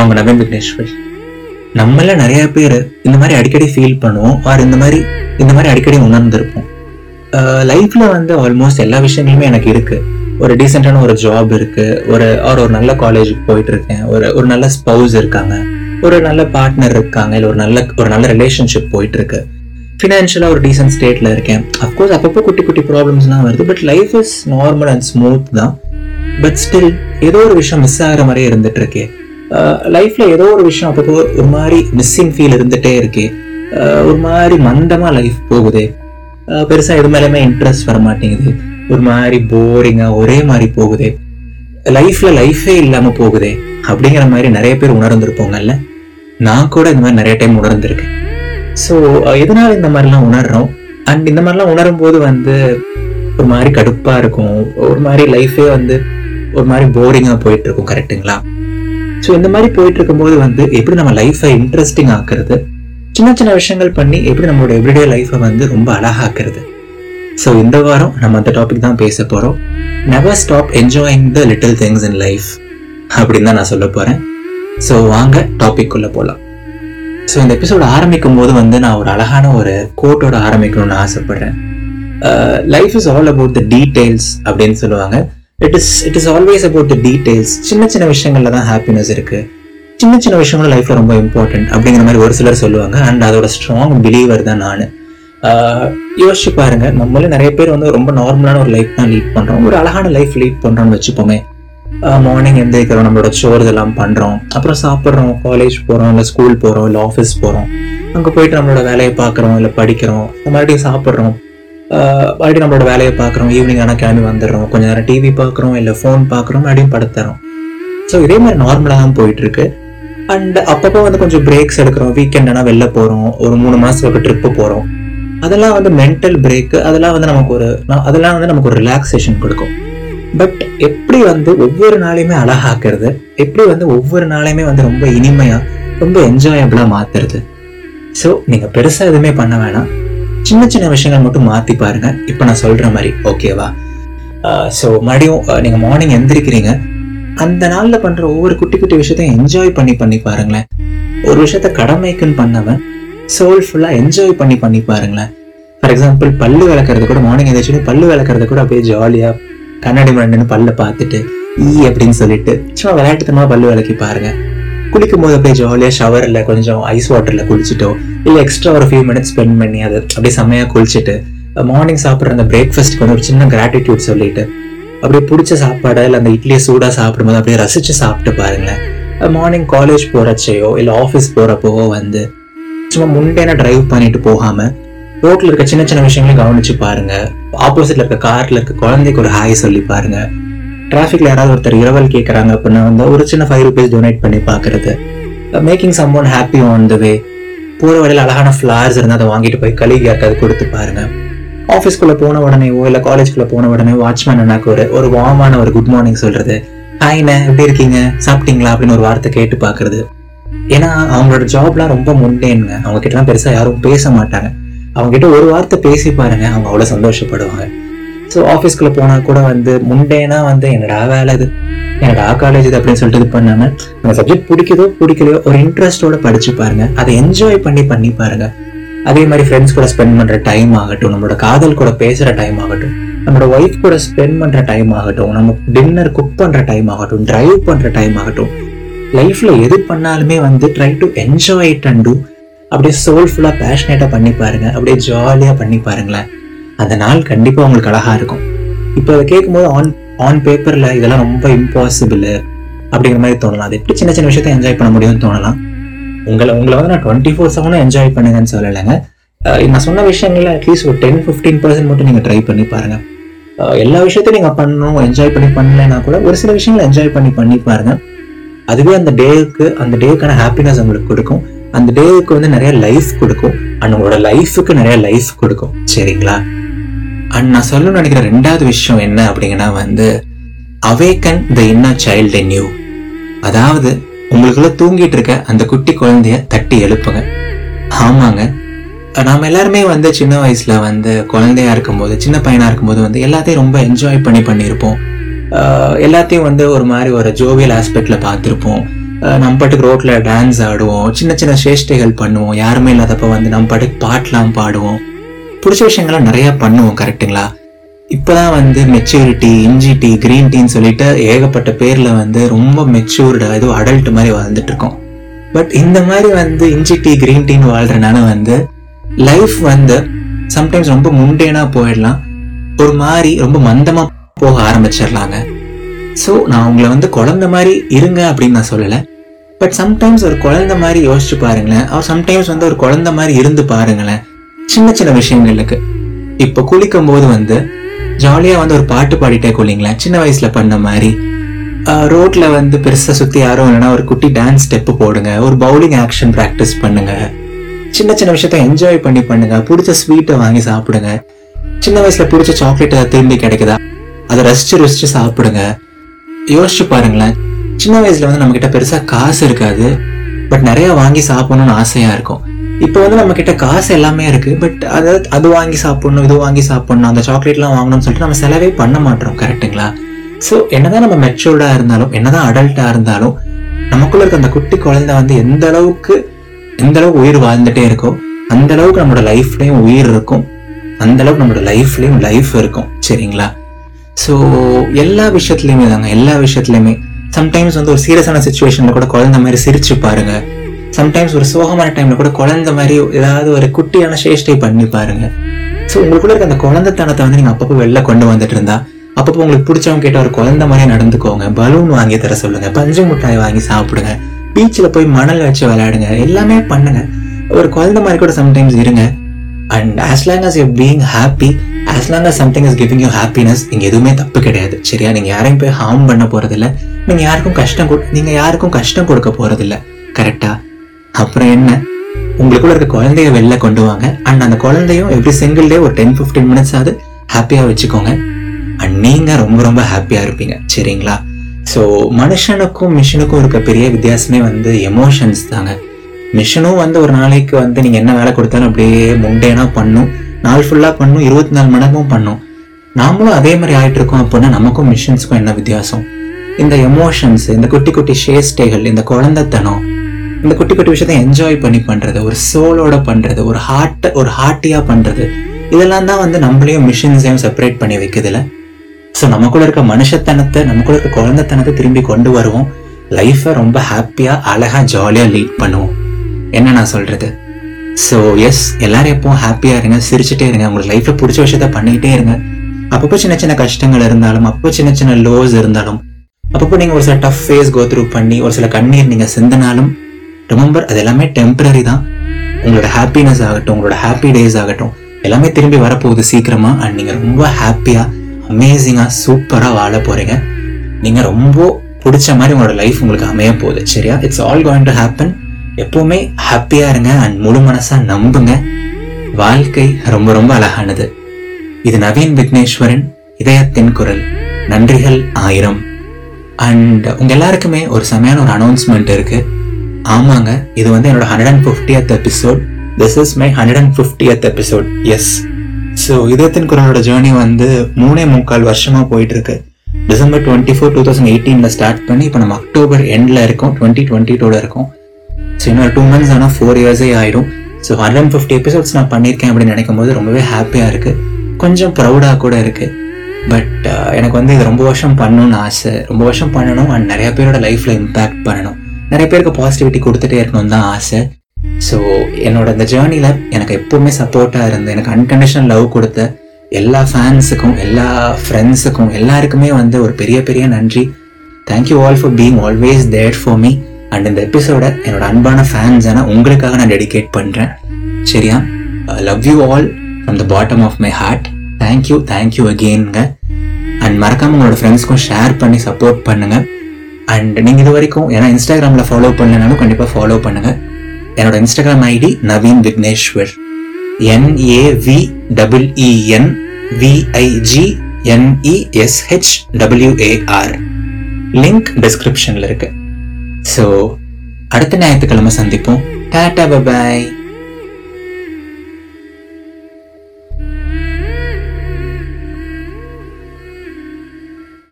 நான் உங்கள் நவீன் விக்னேஸ்வர் நம்மள நிறைய பேர் இந்த மாதிரி அடிக்கடி ஃபீல் பண்ணுவோம் ஆர் இந்த மாதிரி இந்த மாதிரி அடிக்கடி உணர்ந்திருப்போம். லைஃப்பில் வந்து ஆல்மோஸ்ட் எல்லா விஷயங்களுமே எனக்கு இருக்குது ஒரு டீசெண்டான ஒரு ஜாப் இருக்குது ஒரு ஆர் ஒரு நல்ல காலேஜுக்கு போயிட்டு இருக்கேன் ஒரு ஒரு நல்ல ஸ்பௌஸ் இருக்காங்க ஒரு நல்ல பார்ட்னர் இருக்காங்க இல்லை ஒரு நல்ல ஒரு நல்ல ரிலேஷன்ஷிப் போயிட்டு இருக்கு. ஃபினான்ஷியலாக ஒரு டீசென்ட் ஸ்டேட்டில் இருக்கேன். அஃப்கோர்ஸ் அப்பப்போ குட்டி குட்டி ப்ராப்ளம்ஸ்லாம் வருது but life is normal and smooth தான். பட் ஸ்டில் ஏதோ ஒரு விஷயம் மிஸ் ஆகிற மாதிரியே இருந்துட்டு இருக்கேன் லைஃப்ல ஏதோ ஒரு விஷயம் அப்பப்போ ஒரு மாதிரி மிஸ்ஸிங் ஃபீல் இருந்துட்டே இருக்கே. ஒரு மாதிரி மந்தமா லைஃப் போகுதே. பெருசாக பெருசா எது மேலேயுமே இன்ட்ரெஸ்ட் வர மாட்டேங்குது. ஒரு மாதிரி போரிங்கா ஒரே மாதிரி போகுதே. லைஃப்ல லைஃபே இல்லாம போகுதே. அப்படிங்கிற மாதிரி நிறைய பேர் உணர்ந்துருப்போங்கல்ல நான் கூட இந்த மாதிரி நிறைய டைம் உணர்ந்திருக்கேன். ஸோ எதனால இந்த மாதிரிலாம் உணர்றோம்? அண்ட் இந்த மாதிரிலாம் உணரும் போது வந்து ஒரு மாதிரி கடுப்பா இருக்கும். ஒரு மாதிரி லைஃபே வந்து ஒரு மாதிரி போரிங்கா போயிட்டு இருக்கும் கரெக்ட்டுங்களா ஸோ இந்த மாதிரி போயிட்டு இருக்கும்போது வந்து எப்படி நம்ம லைஃபை இன்ட்ரெஸ்டிங் ஆக்குறது? சின்ன சின்ன விஷயங்கள் பண்ணி எப்படி நம்மளோட எவ்ரிடே லைஃபை வந்து ரொம்ப அழகாக்குறது? ஸோ இந்த வாரம் நம்ம அந்த டாபிக் தான் பேச போகிறோம் never stop enjoying the little things in life அப்படின்னு தான் நான் சொல்ல போகிறேன் ஸோ வாங்க டாபிக் உள்ள போகலாம் ஸோ இந்த எபிசோட ஆரம்பிக்கும் போது வந்து நான் ஒரு அழகான ஒரு கோட்டோட ஆரம்பிக்கணும்னு ஆசைப்படுறேன். Life is all about the details அப்படின்னு சொல்லுவாங்க. It is it is always about the details சின்ன சின்ன விஷயங்கள்ல தான் ஹாப்பினஸ் இருக்குது சின்ன சின்ன விஷயங்களும் லைஃப்பில் ரொம்ப இம்பார்ட்டன்ட் அப்படிங்கிற மாதிரி ஒரு சிலர் சொல்லுவாங்க. அண்ட் அதோட ஸ்ட்ராங் பிலீவர் தான் நான். யோசிச்சு பாருங்க. நம்மளே நிறைய பேர் வந்து ரொம்ப நார்மலான ஒரு லைஃப் தான் லீட் பண்ணுறோம் ஒரு அழகான லைஃப் லீட் பண்ணுறோம்னு வச்சுப்போமே. மார்னிங் எந்திரிக்கிறோம் நம்மளோட சோர்ஸ் எல்லாம் பண்ணுறோம் அப்புறம் சாப்பிட்றோம் காலேஜ் போகிறோம் இல்லை ஸ்கூல் போகிறோம் இல்லை ஆஃபீஸ் போகிறோம் அங்கே போயிட்டு நம்மளோட வேலையை பார்க்குறோம் இல்லை படிக்கிறோம். மறுபடியும் சாப்பிட்றோம். மறுபடியும் நம்மளோட வேலையை பார்க்குறோம். ஈவினிங் ஆனால் கிளம்பி வந்துடுறோம். கொஞ்ச நேரம் டிவி பார்க்குறோம் இல்லை ஃபோன் பார்க்குறோம் மறுபடியும் படுத்துறோம். ஸோ இதே மாதிரி நார்மலாக தான் போயிட்டுருக்கு. அண்ட் அப்பப்போ வந்து கொஞ்சம் பிரேக்ஸ் எடுக்கிறோம். வீக்கெண்ட் ஆனால் வெளில போகிறோம் ஒரு மூணு மாதத்துக்கு ட்ரிப்பு போகிறோம் அதெல்லாம் வந்து மென்டல் பிரேக்கு அதெல்லாம் வந்து நமக்கு ஒரு அதெல்லாம் வந்து நமக்கு ஒரு ரிலாக்ஸேஷன் கொடுக்கும். பட் எப்படி வந்து ஒவ்வொரு நாளையுமே அழகாக்குறது எப்படி வந்து ஒவ்வொரு நாளையுமே வந்து ரொம்ப இனிமையாக ரொம்ப என்ஜாயபிளாக மாற்றுறது ஸோ நீங்கள் பெருசாக எதுவுமே பண்ண வேணாம். சின்ன சின்ன விஷயங்கள் மட்டும் மாத்தி பாருங்க. இப்போ நான் சொல்ற மாதிரி ஓகேவா ஸோ மறுபடியும் நீங்கள் நீங்க மார்னிங் எந்திரிக்கிறீங்க. அந்த நாள்ல பண்ற ஒவ்வொரு குட்டி குட்டி விஷயத்தையும் என்ஜாய் பண்ணி பண்ணி பாருங்களேன். ஒரு விஷயத்த கடமைக்குன்னு பண்ணவன் சோல்ஃபுல்லாக என்ஜாய் பண்ணி பண்ணி பாருங்களேன். ஃபார் எக்ஸாம்பிள் பல்லு விளக்குறது கூட மார்னிங் எதாச்சும் பல்லு விளக்குறது கூட அப்படியே ஜாலியா கண்ணாடி முன்னாடி பல்ல பார்த்துட்டு ஈ அப்படின்னு சொல்லிட்டு சும்மா விளையாட்டுத்தனமா பல்லு விளக்கி பாருங்க. குளிக்கும் போது அப்படியே ஜாலியாக ஷவரில் கொஞ்சம் ஐஸ் வாட்டரில் குளிச்சுட்டோ இல்லை எக்ஸ்ட்ரா ஒரு ஃபியூ மினிட்ஸ் ஸ்பெண்ட் பண்ணி அதை அப்படியே செம்மையாக குளிச்சுட்டு மார்னிங் சாப்பிட்ற அந்த பிரேக்ஃபாஸ்ட்க்கு வந்து ஒரு சின்ன கிராட்டிடியூட் சொல்லிட்டு அப்படியே பிடிச்ச சாப்பாடை இல்லை அந்த இட்லியை சூடாக சாப்பிடும்போது அப்படியே ரசிச்சு சாப்பிட்டு பாருங்களேன். மார்னிங் காலேஜ் போகிறச்சையோ இல்லை ஆஃபீஸ் போகிறப்போவோ வந்து சும்மா முண்டேனா டிரைவ் பண்ணிட்டு போகாம ரோட்ல இருக்க சின்ன சின்ன விஷயங்களையும் கவனிச்சு பாருங்க. ஆப்போசிட்ல இருக்க கார்ல இருக்க குழந்தைக்கு ஒரு ஹாய் சொல்லி பாருங்க. டிராஃபிக்ல யாராவது ஒருத்தர் இரவல் கேட்குறாங்க அப்படின்னா வந்து ஒரு சின்ன ஃபைவ் ருபீஸ் டொனேட் பண்ணி பாக்குறது. Making someone happy on the way போகிற வழியில் அழகான ஃப்ளார்ஸ் இருந்தால் அதை வாங்கிட்டு போய் கழுகி யாருக்காவது கொடுத்து பாருங்க. ஆஃபீஸ்க்குள்ளே போன உடனேவோ இல்லை காலேஜ்குள்ளே போன உடனே வாட்ச்மேன் அண்ணாக்கு ஒரு ஒரு வார்மான ஒரு குட் மார்னிங் சொல்றது. ஹாய்ண்ணே எப்படி இருக்கீங்க? சாப்பிட்டீங்களா? அப்படின்னு ஒரு வார்த்தை கேட்டு பார்க்குறது ஏன்னா அவங்களோட ஜாப்லாம் ரொம்ப முண்டேனுங்க அவங்க கிட்டலாம் பெருசா யாரும் பேச மாட்டாங்க. அவங்க கிட்ட ஒரு வார்த்தை பேசி பாருங்க அவங்க அவ்வளோ சந்தோஷப்படுவாங்க. ஸோ ஆஃபீஸ்க்குள்ள போனா கூட வந்து முண்டேனா வந்து என்னடா வேலை இது? என்னடா காலேஜ் இது அப்படின்னு சொல்லிட்டு இது பண்ணாம அந்த சப்ஜெக்ட் பிடிக்குதோ பிடிக்கலையோ ஒரு இன்ட்ரெஸ்டோட படிச்சு பாருங்க. அதை என்ஜாய் பண்ணி பண்ணி பாருங்க. அதே மாதிரி ஃப்ரெண்ட்ஸ் கூட ஸ்பெண்ட் பண்ற டைம் ஆகட்டும் நம்மளோட காதல் கூட பேசுற டைம் ஆகட்டும் நம்மளோட ஒய்ஃப் கூட ஸ்பெண்ட் பண்ற டைம் ஆகட்டும் நம்ம டின்னர் குக் பண்ற டைம் ஆகட்டும் ட்ரைவ் பண்ற டைம் ஆகட்டும் லைஃப்ல எது பண்ணாலுமே வந்து try to enjoy it and do அப்படியே சோல்ஃபுல்லாக பேஷனேட்டா பண்ணி பாருங்க. அப்படியே ஜாலியா பண்ணி பாருங்களேன். அந்த நாள் கண்டிப்பா உங்களுக்கு அழகா இருக்கும். இப்போ அதை கேட்கும்போது ஆன் ஆன் பேப்பர்ல இதெல்லாம் ரொம்ப இம்பாசிபிள் அப்படிங்கிற மாதிரி தோணலாம். அது எப்படி சின்ன சின்ன விஷயத்த என்ஜாய் பண்ண முடியும்னு தோணலாம். உங்களை உங்களை வந்து நான் டுவெண்ட்டி ஃபோர் செவனும் என்ஜாய் பண்ணுங்கன்னு சொல்லலைங்க. நான் சொன்ன விஷயங்கள்ல அட்லீஸ்ட் ஒரு டென் ஃபிஃப்டீன் பர்சன்ட் மட்டும் நீங்க ட்ரை பண்ணி பாருங்க. எல்லா விஷயத்தையும் நீங்க பண்ணணும் என்ஜாய் பண்ணி பண்ணலைன்னா கூட ஒரு சில விஷயங்களை என்ஜாய் பண்ணி பண்ணி பாருங்க. அதுவே அந்த டேவுக்கு அந்த டேவுக்கான ஹாப்பினஸ் உங்களுக்கு கொடுக்கும். அந்த டேவுக்கு வந்து நிறைய லைஃப் கொடுக்கும். அண்ட் உங்களோட லைஃபுக்கு நிறைய லைஃப் கொடுக்கும். சரிங்களா? அண்ட் நான் சொல்லணும்னு நினைக்கிற ரெண்டாவது விஷயம் என்ன அப்படிங்கன்னா வந்து awaken the inner child in you அதாவது உங்களுக்குள்ள தூங்கிட்டு இருக்க அந்த குட்டி குழந்தைய தட்டி எழுப்புங்க. ஆமாங்க. நாம் எல்லாருமே வந்து சின்ன வயசில் வந்து குழந்தையா இருக்கும்போது சின்ன பையனாக இருக்கும்போது வந்து எல்லாத்தையும் ரொம்ப என்ஜாய் பண்ணி பண்ணியிருப்போம். எல்லாத்தையும் வந்து ஒரு மாதிரி ஒரு ஜோவியல் ஆஸ்பெக்டில் பார்த்துருப்போம். நம்ம பாட்டுக்கு ரோட்டில் டான்ஸ் ஆடுவோம். சின்ன சின்ன சேஷ்டைகள் பண்ணுவோம். யாருமே இல்லாதப்ப வந்து நம்ம பாட்டுக்கு பாட்டெலாம் பாடுவோம். பிடிச்ச விஷயங்கள்லாம் நிறையா பண்ணுவோம் கரெக்ட்டுங்களா இப்போதான் வந்து மெச்சூரிட்டி இஞ்சி டீ கிரீன் டீன்னு சொல்லிட்டு ஏகப்பட்ட பேரில் வந்து ரொம்ப மெச்சூர்டு ஏதோ அடல்ட் மாதிரி வாழ்ந்துட்டு இருக்கோம் பட் இந்த மாதிரி வந்து இஞ்சி டீ கிரீன் டீன்னு வாழ்கிறனால வந்து லைஃப் வந்து சம்டைம்ஸ் ரொம்ப முண்டேனா போயிடலாம். ஒரு மாதிரி ரொம்ப மந்தமாக போக ஆரம்பிச்சிடலாங்க. ஸோ நான் உங்களை வந்து குழந்த மாதிரி இருங்க அப்படின்னு நான் சொல்லலை. பட் சம்டைம்ஸ் ஒரு குழந்த மாதிரி யோசிச்சு பாருங்களேன். அவர் சம்டைம்ஸ் வந்து ஒரு குழந்த மாதிரி இருந்து பாருங்களேன். சின்ன சின்ன விஷயங்களுக்கு இப்போ குளிக்கும் போது வந்து ஜாலியா வந்து ஒரு பாட்டு பாடிட்டே குளிங்களேன் சின்ன வயசுல பண்ண மாதிரி. ரோட்ல வந்து பெருசா சுத்தி யாரும் இல்லைன்னா ஒரு குட்டி டான்ஸ் ஸ்டெப் போடுங்க. ஒரு பவுலிங் ஆக்ஷன் ப்ராக்டிஸ் பண்ணுங்க. சின்ன சின்ன விஷயத்த என்ஜாய் பண்ணி பண்ணுங்க. பிடிச்ச ஸ்வீட்டை வாங்கி சாப்பிடுங்க. சின்ன வயசுல பிடிச்ச சாக்லேட் திரும்பி கிடைக்குதா? அதை ரசிச்சு ருசிச்சு சாப்பிடுங்க. யோசிச்சு பாருங்களேன். சின்ன வயசுல வந்து நம்ம கிட்ட பெருசா காசு இருக்காது. பட் நிறைய வாங்கி சாப்பிடணும்னு ஆசையா இருக்கும். இப்போ வந்து நம்ம கிட்ட காசு எல்லாமே இருக்கு பட் அதை அது வாங்கி சாப்பிடணும் இது வாங்கி சாப்பிடணும் அந்த சாக்லேட்லாம் வாங்கணும்னு சொல்லிட்டு நம்ம செலவே பண்ண மாட்டோம் கரெக்ட்டுங்களா ஸோ என்னதான் நம்ம மெச்சூர்டா இருந்தாலும் என்னதான் அடல்ட்டா இருந்தாலும் நமக்குள்ள இருக்க அந்த குட்டி குழந்தை வந்து எந்த அளவுக்கு எந்த அளவுக்கு உயிர் வாழ்ந்துட்டே இருக்கோ அந்த அளவுக்கு நம்மளோட லைஃப்லயும் உயிர் இருக்கும் அந்த அளவுக்கு நம்மளோட லைஃப்லயும் லைஃப் இருக்கும் சரிங்களா? ஸோ எல்லா விஷயத்துலையுமே தாங்க எல்லா விஷயத்துலையுமே சம்டைம்ஸ் வந்து ஒரு சீரியஸான சுச்சுவேஷன்ல கூட குழந்தை மாதிரி சிரிச்சு பாருங்க. சம்டைம்ஸ் ஒரு சோகமான டைம்ல கூட குழந்தை மாதிரி ஏதாவது ஒரு குட்டியான சேஷ்டை பண்ணி பாருங்க. ஸோ உங்களுக்குள்ள இருக்க அந்த குழந்தைத்தனத்தை வந்து நீங்க அப்பப்போ வெளில கொண்டு வந்துட்டு இருந்தா அப்பப்போ உங்களுக்கு பிடிச்சவங்க கிட்ட ஒரு குழந்தை மாதிரியே நடந்துக்கோங்க. பலூன் வாங்கி தர சொல்லுங்க. பஞ்சு மிட்டாய் வாங்கி சாப்பிடுங்க. பீச்சில் போய் மணல் வச்சு விளையாடுங்க. எல்லாமே பண்ணுங்க. ஒரு குழந்தை மாதிரி கூட சம்டைம்ஸ் இருங்க. And as long as you being happy as long as something is giving you happiness இங்க எதுவுமே தப்பு கிடையாது. சரியா? நீங்கள் யாரையும் போய் ஹார்ம் பண்ண போறதில்ல. நீங்கள் யாருக்கும் கஷ்டம் கொடு- நீங்கள் யாருக்கும் கஷ்டம் கொடுக்க போறதில்ல. கரெக்டாக அப்புறம் என்ன? உங்களுக்குள்ள இருக்க குழந்தைய வெளில கொண்டு வாங்க. அண்ட் அந்த குழந்தையும் எவ்ரி சிங்கிள் டே ஒரு டென் 15 மினிட்ஸ் ஆகுது ஹாப்பியாக வச்சுக்கோங்க. அண்ட் நீங்க ரொம்ப ரொம்ப ஹாப்பியா இருப்பீங்க. சரிங்களா? ஸோ மனுஷனுக்கும் மிஷினுக்கும் இருக்க பெரிய வித்தியாசமே வந்து எமோஷன்ஸ் தாங்க. மிஷினும் வந்து ஒரு நாளைக்கு வந்து நீங்கள் என்ன வேலை கொடுத்தாலும் அப்படியே முண்டேனா பண்ணும். நாள் ஃபுல்லாக பண்ணும். இருபத்தி நாலு மணி நேரமும் பண்ணும். நாமளும் அதே மாதிரி ஆயிட்டு இருக்கோம் அப்படின்னா நமக்கும் மிஷின்ஸ்க்கும் என்ன வித்தியாசம்? இந்த எமோஷன்ஸ் இந்த குட்டி குட்டி சேஷ்டைகள் இந்த குழந்தைத்தனம் இந்த குட்டி குட்டி விஷயத்தை என்ஜாய் பண்ணி பண்றது ஒரு சோலோட பண்றது ஒரு ஹார்ட்டை ஒரு ஹார்ட்டியாக பண்றது இதெல்லாம் தான் வந்து நம்மளையும் மிஷின்ஸையும் செப்பரேட் பண்ணி வைக்குதுல ஸோ நமக்குள்ள இருக்க மனுஷத்தனத்தை நமக்குள்ள இருக்க குழந்தைத்தனத்தை திரும்பி கொண்டு வருவோம். லைஃப்பை ரொம்ப ஹாப்பியாக அழகா ஜாலியாக லீட் பண்ணுவோம். என்ன நான் சொல்றது? ஸோ எஸ் எல்லாரும் எப்பவும் ஹாப்பியா இருங்க சிரிச்சுட்டே இருங்க. உங்களுக்கு லைஃப்பில் பிடிச்ச விஷயத்த பண்ணிகிட்டே இருங்க. அப்பப்போ சின்ன சின்ன கஷ்டங்கள் இருந்தாலும் அப்பப்போ சின்ன சின்ன லோஸ் இருந்தாலும் அப்பப்போ நீங்கள் ஒரு சில டஃப் ஃபேஸ் கோ த்ரூ பண்ணி ஒரு சில கண்ணீர் நீங்கள் சிந்தினாலும் ரிமெம்பர் அது எல்லாமே டெம்பரரி தான். உங்களோட ஹாப்பினஸ் ஆகட்டும் உங்களோட ஹாப்பி டேஸ் ஆகட்டும் எல்லாமே திரும்பி வரப்போகுது சீக்கிரமா அண்ட் நீங்கள் ரொம்ப ஹாப்பியா அமேசிங்கா சூப்பரா வாழ போறீங்க. நீங்க ரொம்ப பிடிச்ச மாதிரி உங்களோட லைஃப் உங்களுக்கு அமைய போகுது சரியா? It's all going to happen எப்போவுமே ஹாப்பியா இருங்க அண்ட் முழு மனசா நம்புங்க. வாழ்க்கை ரொம்ப ரொம்ப அழகானது. இது நவீன் விக்னேஸ்வரன் இதயத்தின் குரல். நன்றிகள் ஆயிரம். அண்ட் உங்க எல்லாருக்குமே ஒரு செமையான ஒரு அனௌன்ஸ்மெண்ட் இருக்கு. ஆமாங்க இது வந்து என்னோட hundred and fiftieth episode this is my hundred and fiftieth episode yes so இதயத்தின் குரலோட ஜேர்னி வந்து மூணே முக்கால் வருஷமாக போயிட்டு இருக்கு December twenty four two thousand எயிட்டீனில் ஸ்டார்ட் பண்ணி இப்போ நம்ம அக்டோபர் எண்டில் இருக்கோம் டுவெண்ட்டி டுவெண்ட்டி டூவில் இருக்கோம். ஸோ இன்னொரு டூ மந்த்ஸ் ஆனால் ஃபோர் இயர்ஸே ஆயிடும் so hundred and fifty episodes நான் பண்ணியிருக்கேன் அப்படின்னு நினைக்கும் போது ரொம்பவே ஹாப்பியாக இருக்கு. கொஞ்சம் ப்ரௌடாக கூட இருக்கு. பட் uh, எனக்கு வந்து இது ரொம்ப வருஷம் பண்ணணும்னு ஆசை. ரொம்ப வருஷம் பண்ணணும் அண்ட் நிறைய பேரோட லைஃப்பில் இம்பேக்ட் பண்ணணும். நிறைய பேருக்கு பாசிட்டிவிட்டி கொடுத்துட்டே இருக்கணும்னு தான் ஆசை. ஸோ என்னோட இந்த ஜேர்னியில் எனக்கு எப்போவுமே சப்போர்ட்டாக இருந்து எனக்கு அன்கண்டிஷனல் லவ் கொடுத்த எல்லா ஃபேன்ஸுக்கும் எல்லா ஃப்ரெண்ட்ஸுக்கும் எல்லாருக்குமே வந்து ஒரு பெரிய பெரிய நன்றி. Thank you all for being always there for me and இந்த எபிசோட என்னோட அன்பான ஃபேன்ஸான உங்களுக்காக நான் டெடிகேட் பண்ணுறேன் சரியா? Love you all from the bottom of my heart thank you thank you அகெயின்ங்க and மறக்காமல் உங்களோட ஃப்ரெண்ட்ஸ்க்கும் ஷேர் பண்ணி சப்போர்ட் பண்ணுங்கள் அண்ட் நீங்கள் இது வரைக்கும் ஏன்னா இன்ஸ்டாகிராமில் ஃபாலோ பண்ணலனாலும் கண்டிப்பாக ஃபாலோ பண்ணுங்கள் என்னோட Instagram ID Naveen Vigneshwar N A V double E N V I G N E S H W A R link டிஸ்கிரிப்ஷனில் இருக்குது ஸோ அடுத்த ஞாயிற்றுக்கிழமை சந்திப்போம். Tata bye bye